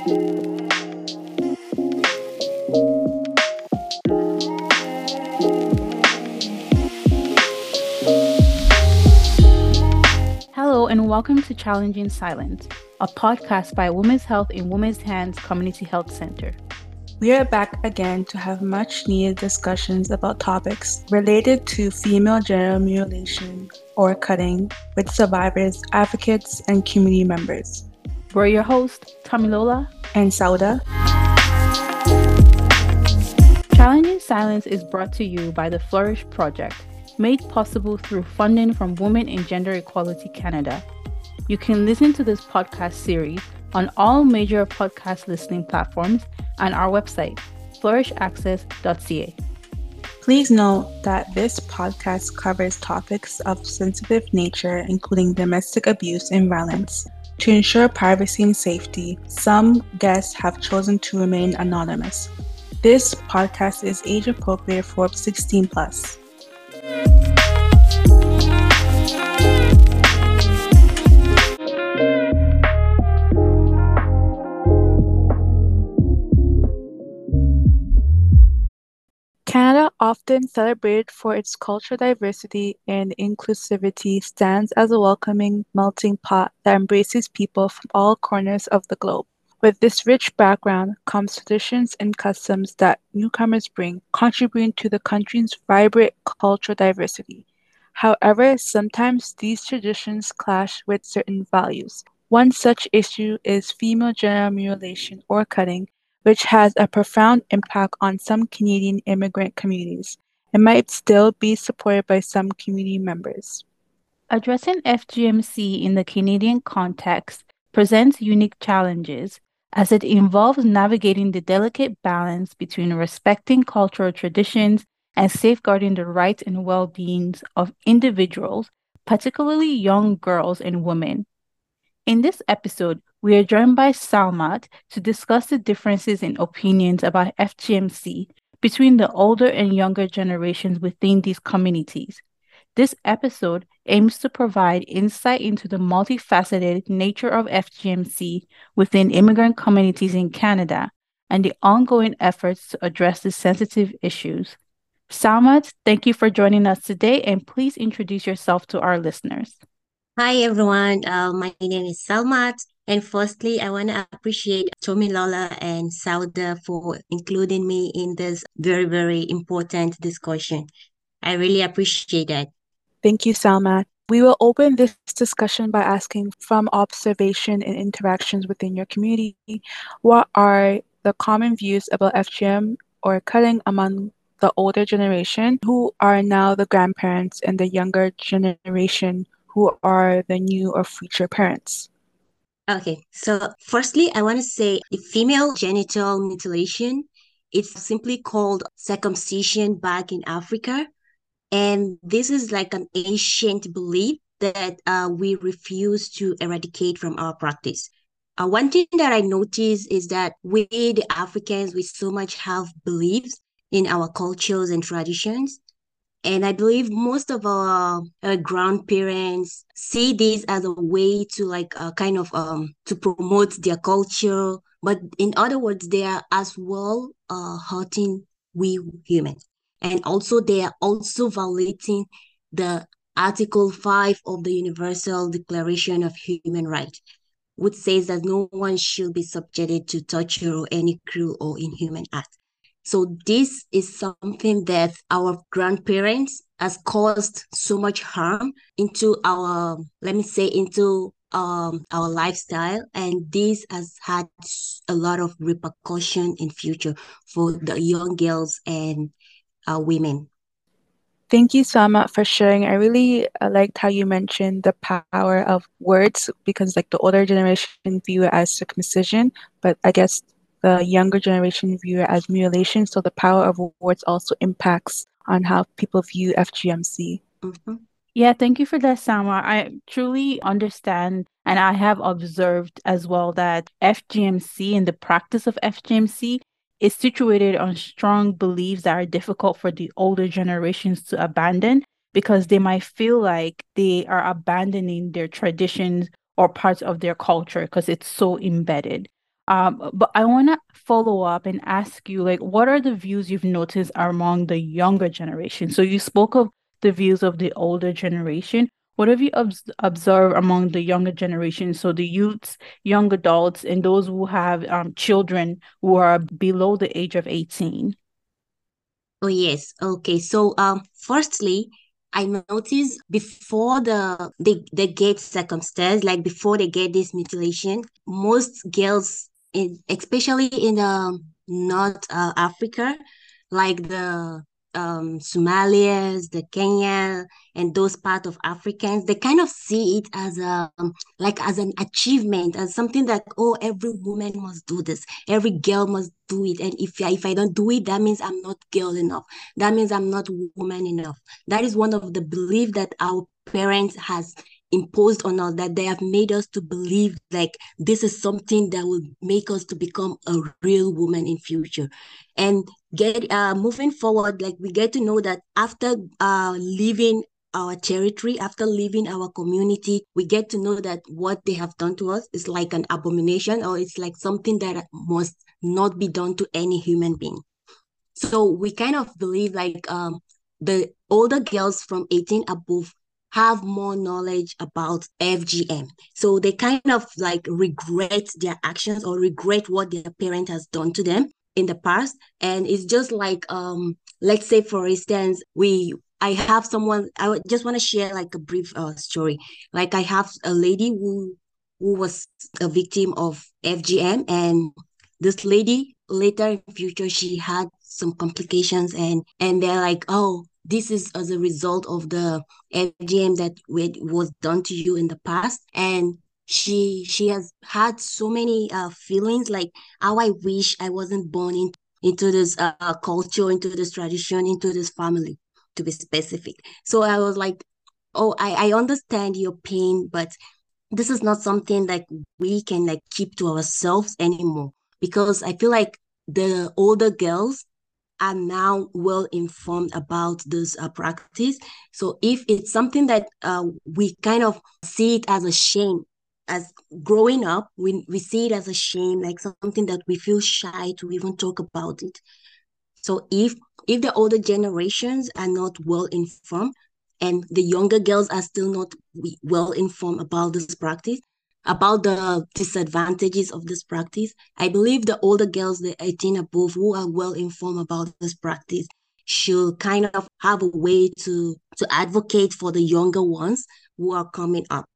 Hello, and welcome to Challenging Silence, a podcast by Women's Health in Women's Hands Community Health Center. We are back again to have much needed discussions about topics related to female genital mutilation or cutting with survivors, advocates, and community members. We're your hosts, Lola and Sauda. Challenging Silence is brought to you by the Flourish Project, made possible through funding from Women and Gender Equality Canada. You can listen to this podcast series on all major podcast listening platforms and our website, flourishaccess.ca. Please note that this podcast covers topics of sensitive nature, including domestic abuse and violence. To ensure privacy and safety, some guests have chosen to remain anonymous. This podcast is age appropriate for 16 plus. Often celebrated for its cultural diversity and inclusivity, stands as a welcoming melting pot that embraces people from all corners of the globe. With this rich background comes traditions and customs that newcomers bring, contributing to the country's vibrant cultural diversity. However, sometimes these traditions clash with certain values. One such issue is female genital mutilation or cutting, which has a profound impact on some Canadian immigrant communities and might still be supported by some community members. Addressing FGMC in the Canadian context presents unique challenges as it involves navigating the delicate balance between respecting cultural traditions and safeguarding the rights and well being of individuals, particularly young girls and women. In this episode, we are joined by Salmat to discuss the differences in opinions about FGMC between the older and younger generations within these communities. This episode aims to provide insight into the multifaceted nature of FGMC within immigrant communities in Canada and the ongoing efforts to address the sensitive issues. Salmat, thank you for joining us today, and please introduce yourself to our listeners. Hi, everyone. Uh, my name is Salmat. And firstly, I want to appreciate Tomilola and Sauda for including me in this very, very important discussion. I really appreciate that. Thank you, Salma. We will open this discussion by asking from observation and interactions within your community, what are the common views about FGM or cutting among the older generation who are now the grandparents and the younger generation who are the new or future parents? Okay, so firstly, I want to say the female genital mutilation, it's simply called circumcision back in Africa. And this is like an ancient belief that uh, we refuse to eradicate from our practice. Uh, one thing that I notice is that we, the Africans, we so much have beliefs in our cultures and traditions. And I believe most of our uh, grandparents see this as a way to like uh, kind of um to promote their culture. But in other words, they are as well uh, hurting we humans. And also they are also violating the Article 5 of the Universal Declaration of Human Rights, which says that no one should be subjected to torture or any cruel or inhuman act. So this is something that our grandparents has caused so much harm into our, let me say, into um, our lifestyle, and this has had a lot of repercussion in future for the young girls and uh, women. Thank you, Sama, for sharing. I really uh, liked how you mentioned the power of words because, like, the older generation view it as circumcision, but I guess the younger generation view it as mutilation. So the power of words also impacts on how people view FGMC. Mm-hmm. Yeah, thank you for that, Sama. I truly understand and I have observed as well that FGMC and the practice of FGMC is situated on strong beliefs that are difficult for the older generations to abandon because they might feel like they are abandoning their traditions or parts of their culture because it's so embedded. Um, but I want to follow up and ask you, like, what are the views you've noticed among the younger generation? So you spoke of the views of the older generation. What have you ob- observed among the younger generation? So the youths, young adults, and those who have um, children who are below the age of 18? Oh, yes. Okay. So, um, firstly, I noticed before the they, they get circumcised, like before they get this mutilation, most girls, in, especially in um, North uh, Africa, like the um Somalians, the Kenya, and those part of Africans, they kind of see it as a um, like as an achievement, as something that oh every woman must do this, every girl must do it, and if I, if I don't do it, that means I'm not girl enough. That means I'm not woman enough. That is one of the belief that our parents has imposed on us that they have made us to believe like this is something that will make us to become a real woman in future. And get uh moving forward like we get to know that after uh leaving our territory after leaving our community we get to know that what they have done to us is like an abomination or it's like something that must not be done to any human being. So we kind of believe like um the older girls from 18 above have more knowledge about FGM. So they kind of like regret their actions or regret what their parent has done to them in the past. And it's just like um let's say for instance, we I have someone I just want to share like a brief uh, story. Like I have a lady who who was a victim of FGM and this lady later in future she had some complications and and they're like oh this is as a result of the FGM that was done to you in the past. And she she has had so many uh, feelings like how I wish I wasn't born in, into this uh, culture, into this tradition, into this family, to be specific. So I was like, oh, I, I understand your pain, but this is not something that we can like keep to ourselves anymore because I feel like the older girls are now well informed about this uh, practice. So if it's something that uh, we kind of see it as a shame, as growing up, we, we see it as a shame, like something that we feel shy to even talk about it. So if if the older generations are not well informed and the younger girls are still not well informed about this practice, about the disadvantages of this practice. I believe the older girls, the 18 above, who are well informed about this practice, should kind of have a way to to advocate for the younger ones who are coming up.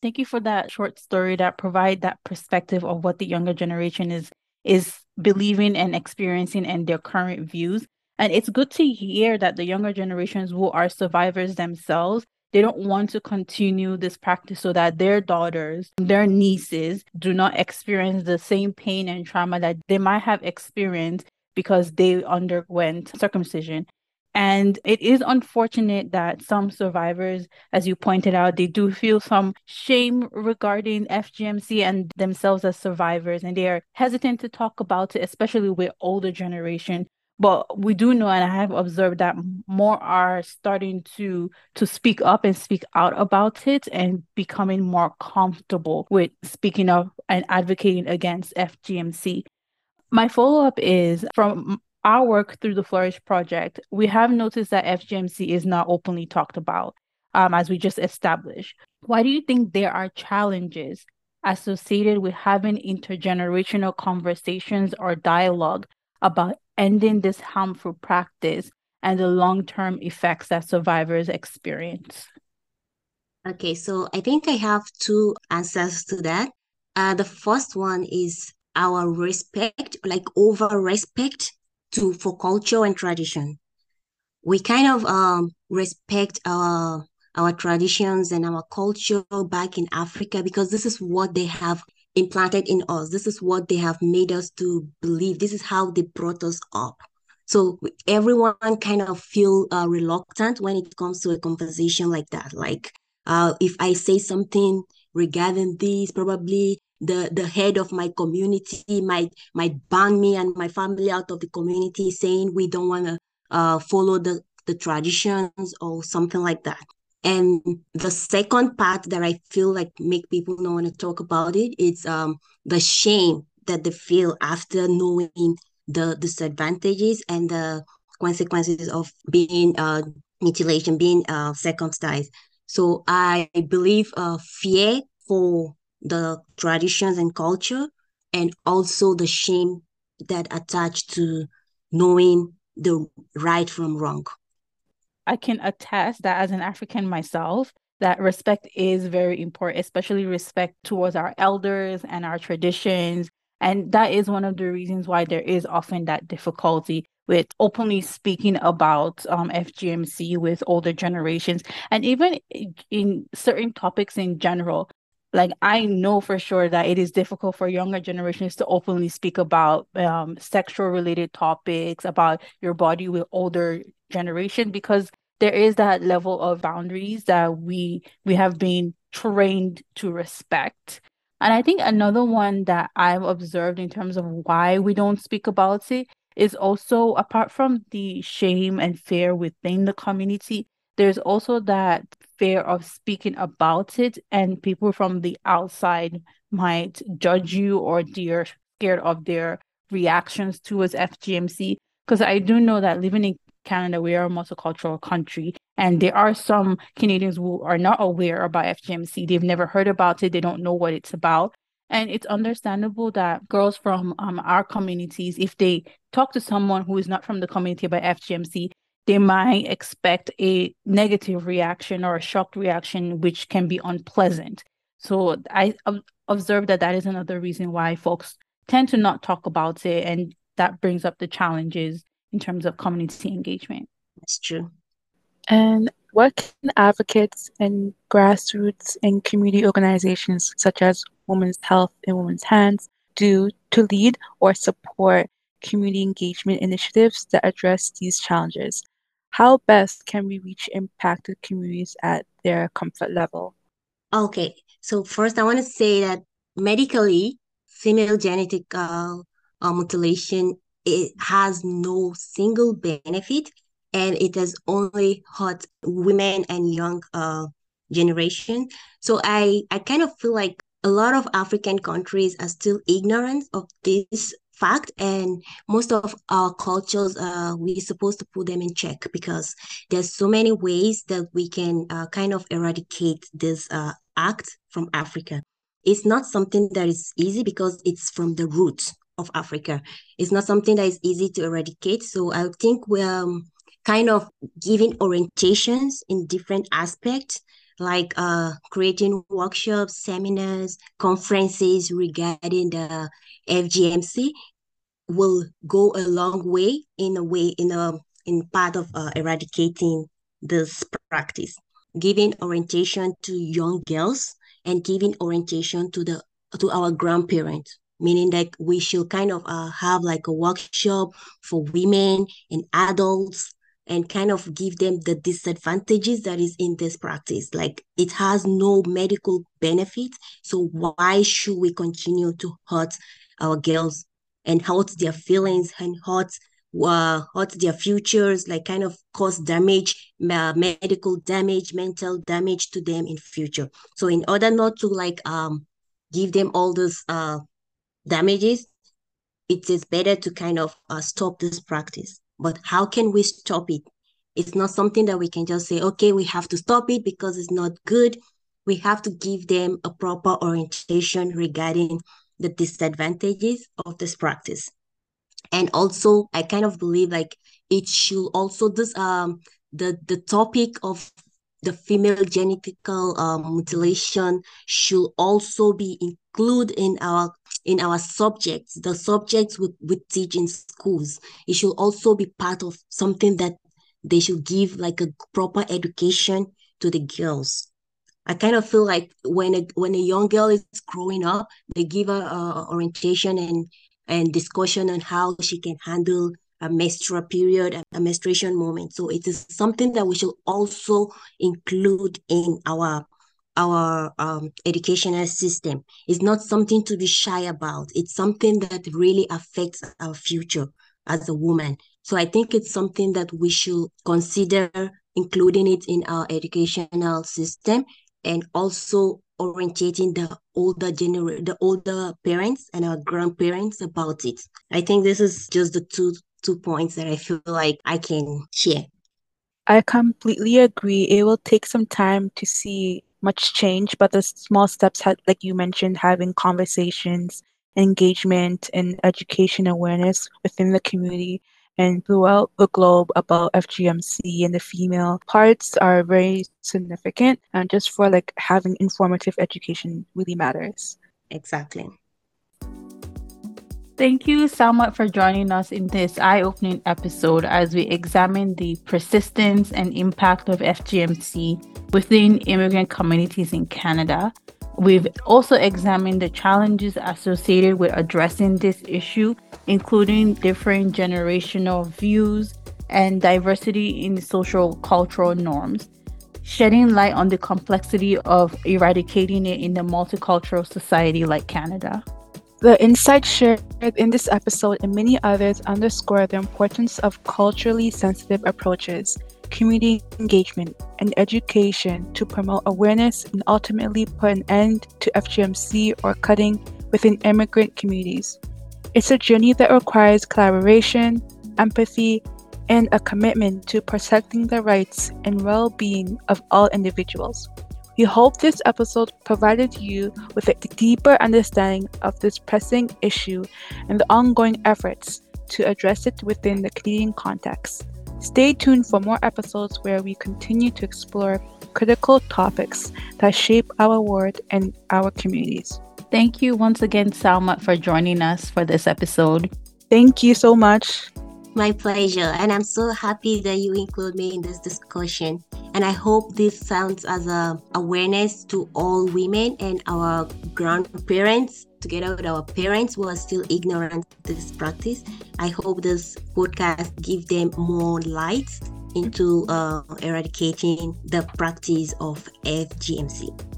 Thank you for that short story that provide that perspective of what the younger generation is is believing and experiencing and their current views. And it's good to hear that the younger generations who are survivors themselves they don't want to continue this practice so that their daughters, their nieces do not experience the same pain and trauma that they might have experienced because they underwent circumcision. And it is unfortunate that some survivors, as you pointed out, they do feel some shame regarding FGMC and themselves as survivors, and they are hesitant to talk about it, especially with older generation but we do know and i have observed that more are starting to to speak up and speak out about it and becoming more comfortable with speaking up and advocating against fgmc my follow-up is from our work through the flourish project we have noticed that fgmc is not openly talked about um, as we just established. Why do you think there are challenges associated with having intergenerational conversations or dialogue about ending this harmful practice and the long term effects that survivors experience? Okay, so I think I have two answers to that. Uh, the first one is our respect, like over respect to for culture and tradition. We kind of um respect our our traditions and our culture back in Africa because this is what they have implanted in us. This is what they have made us to believe. This is how they brought us up. So everyone kind of feel uh, reluctant when it comes to a conversation like that. Like uh, if I say something regarding this, probably the the head of my community might might ban me and my family out of the community, saying we don't want to uh, follow the the traditions or something like that. And the second part that I feel like make people not want to talk about it is um the shame that they feel after knowing the disadvantages and the consequences of being uh, mutilation, being uh, circumcised. So I believe uh, fear for the traditions and culture, and also the shame that attached to knowing the right from wrong. I can attest that as an African myself, that respect is very important, especially respect towards our elders and our traditions. And that is one of the reasons why there is often that difficulty with openly speaking about um, FGMC with older generations and even in certain topics in general. Like I know for sure that it is difficult for younger generations to openly speak about um, sexual related topics, about your body with older generation because there is that level of boundaries that we we have been trained to respect. And I think another one that I've observed in terms of why we don't speak about it is also apart from the shame and fear within the community, there's also that fear of speaking about it, and people from the outside might judge you or they're scared of their reactions towards FGMC. Because I do know that living in Canada, we are a multicultural country, and there are some Canadians who are not aware about FGMC. They've never heard about it, they don't know what it's about. And it's understandable that girls from um, our communities, if they talk to someone who is not from the community about FGMC, they might expect a negative reaction or a shocked reaction, which can be unpleasant. So I observed that that is another reason why folks tend to not talk about it. And that brings up the challenges in terms of community engagement. That's true. And what can advocates and grassroots and community organizations such as Women's Health in Women's Hands do to lead or support community engagement initiatives that address these challenges? How best can we reach impacted communities at their comfort level? Okay, so first I want to say that medically, female genital uh, mutilation it has no single benefit and it has only hurt women and young uh, generation. So i i kind of feel like a lot of african countries are still ignorant of this fact and most of our cultures uh we're supposed to put them in check because there's so many ways that we can uh, kind of eradicate this uh, act from africa. It's not something that is easy because it's from the roots of Africa. It's not something that is easy to eradicate. So I think we're um, kind of giving orientations in different aspects, like uh, creating workshops, seminars, conferences regarding the FGMC will go a long way in a way in a in part of uh, eradicating this practice giving orientation to young girls and giving orientation to the to our grandparents meaning that we should kind of uh, have like a workshop for women and adults and kind of give them the disadvantages that is in this practice. Like it has no medical benefit so why should we continue to hurt our girls and hurt their feelings and hurt uh, hurt their futures like kind of cause damage uh, medical damage mental damage to them in future? So in order not to like um give them all those uh damages, it is better to kind of uh, stop this practice. But how can we stop it? It's not something that we can just say, okay, we have to stop it because it's not good. We have to give them a proper orientation regarding the disadvantages of this practice. And also, I kind of believe like it should also this um the the topic of the female genital um, mutilation should also be included in our in our subjects the subjects we, we teach in schools it should also be part of something that they should give like a proper education to the girls i kind of feel like when a when a young girl is growing up they give her uh, orientation and and discussion on how she can handle a menstrual period, a menstruation moment. So it is something that we should also include in our our um, educational system. It's not something to be shy about. It's something that really affects our future as a woman. So I think it's something that we should consider including it in our educational system and also orientating the older gener the older parents and our grandparents about it. I think this is just the two two points that I feel like I can share. I completely agree. It will take some time to see much change, but the small steps, had, like you mentioned, having conversations, engagement, and education awareness within the community and throughout the globe about FGMC and the female parts are very significant. And just for like having informative education really matters. Exactly. Thank you, Salma, for joining us in this eye opening episode as we examine the persistence and impact of FGMC within immigrant communities in Canada. We've also examined the challenges associated with addressing this issue, including different generational views and diversity in social cultural norms, shedding light on the complexity of eradicating it in a multicultural society like Canada. The insights shared in this episode and many others underscore the importance of culturally sensitive approaches, community engagement, and education to promote awareness and ultimately put an end to FGMC or cutting within immigrant communities. It's a journey that requires collaboration, empathy, and a commitment to protecting the rights and well being of all individuals. We hope this episode provided you with a deeper understanding of this pressing issue and the ongoing efforts to address it within the Canadian context. Stay tuned for more episodes where we continue to explore critical topics that shape our world and our communities. Thank you once again, Salma, for joining us for this episode. Thank you so much. My pleasure. And I'm so happy that you include me in this discussion. And I hope this sounds as a awareness to all women and our grandparents together with our parents who are still ignorant of this practice. I hope this podcast give them more light into uh, eradicating the practice of FGMC.